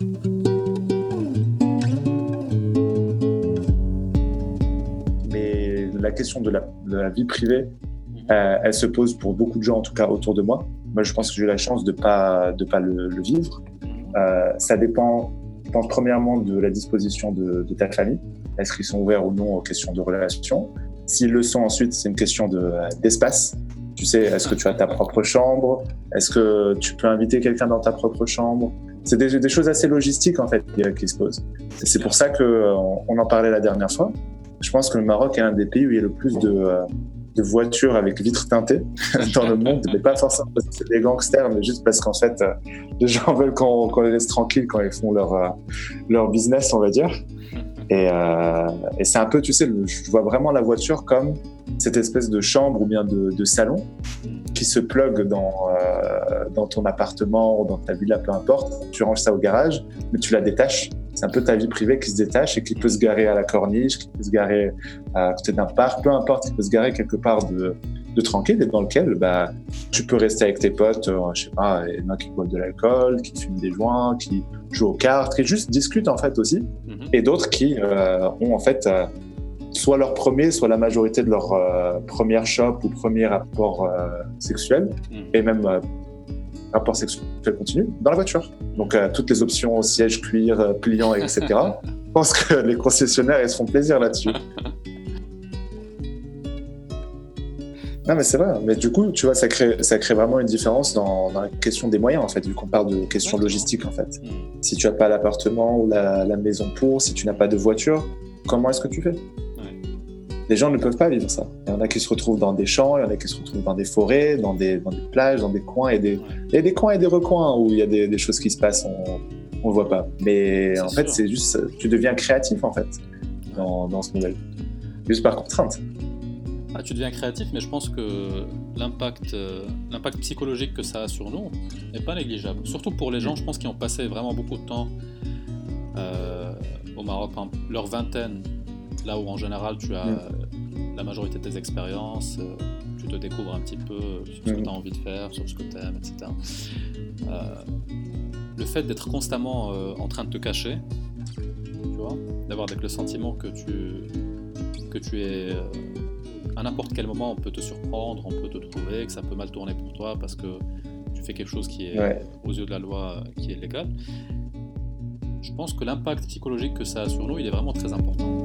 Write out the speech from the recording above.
Mais la question de la, vie privée, euh, elle se pose pour beaucoup de gens, en tout cas autour de moi. Moi, je pense que j'ai eu la chance de ne pas, de pas le, vivre. Euh, ça dépend, je pense, premièrement de la disposition de, ta famille. Est-ce qu'ils sont ouverts ou non aux questions de relation S'ils le sont ensuite, c'est une question d'espace. tu sais, est-ce que tu as ta propre chambre? Est-ce que tu peux inviter quelqu'un dans ta propre chambre? C'est des, choses assez logistiques en fait qui, se posent. C'est pour ça que euh, en parlait la dernière fois. Je pense que le Maroc est un des pays où il y a le plus de, euh, voitures avec vitres teintées dans le monde, mais pas forcément parce que c'est des gangsters, mais juste parce qu'en fait, euh, les gens veulent qu'on les laisse tranquilles quand ils font leur, leur business, on va dire. Et, euh, c'est un peu, tu sais, je vois vraiment la voiture comme cette espèce de chambre ou bien de, salon qui se plug dans, euh, dans ton appartement ou dans ta villa, peu importe. Tu ranges ça au garage, mais tu la détaches. C'est un peu ta vie privée qui se détache et qui peut se garer à la corniche, qui peut se garer à côté d'un parc, peu importe, qui peut se garer quelque part de, de tranquille et dans lequel bah, tu peux rester avec tes potes, euh, je sais pas, il y en a qui boivent de l'alcool, qui fument des joints, qui jouent aux cartes, qui juste discutent en fait aussi, mhm. et d'autres qui euh, ont en fait euh, soit leur premier, soit la majorité de leur première shop ou premier rapport sexuel, mhm. et même rapport sexuel continu, dans la voiture. Donc toutes les options siège, cuir, pliant, etc. Je pense que les concessionnaires, ils se font plaisir là-dessus. Non, mais c'est vrai. Mais du coup, tu vois, ça crée, ça crée vraiment une différence dans, la question des moyens, en fait, vu qu'on parle de questions logistiques, en fait. Hmm. Si tu n'as pas l'appartement ou la, maison pour, si tu n'as pas de voiture, comment est-ce que tu fais? Les gens ne peuvent pas vivre ça. Il y en a qui se retrouvent dans des champs, il y en a qui se retrouvent dans des forêts, dans des, dans des plages, dans des coins et des, et des coins et des recoins où il y a des, des choses qui se passent, on ne voit pas. Mais en fait, c'est juste, tu deviens créatif, en fait, dans, dans ce modèle. Juste par contrainte. Ah, tu deviens créatif, mais je pense que l'impact, euh, l'impact psychologique que ça a sur nous n'est pas négligeable. Surtout pour les gens, je pense, qui ont passé vraiment beaucoup de temps euh, au Maroc, leur vingtaine, là où en général tu as mm. la majorité de tes expériences, euh, tu te découvres un petit peu sur ce que mm. tu as envie de faire, sur ce que tu aimes, etc. le fait d'être constamment en train de te cacher, tu vois, d'avoir le sentiment que tu, que tu es à n'importe quel moment, on peut te surprendre, on peut te trouver, que ça peut mal tourner pour toi parce que tu fais quelque chose qui est, aux yeux de la loi, qui est légal. Je pense que l'impact psychologique que ça a sur nous, il est vraiment très important.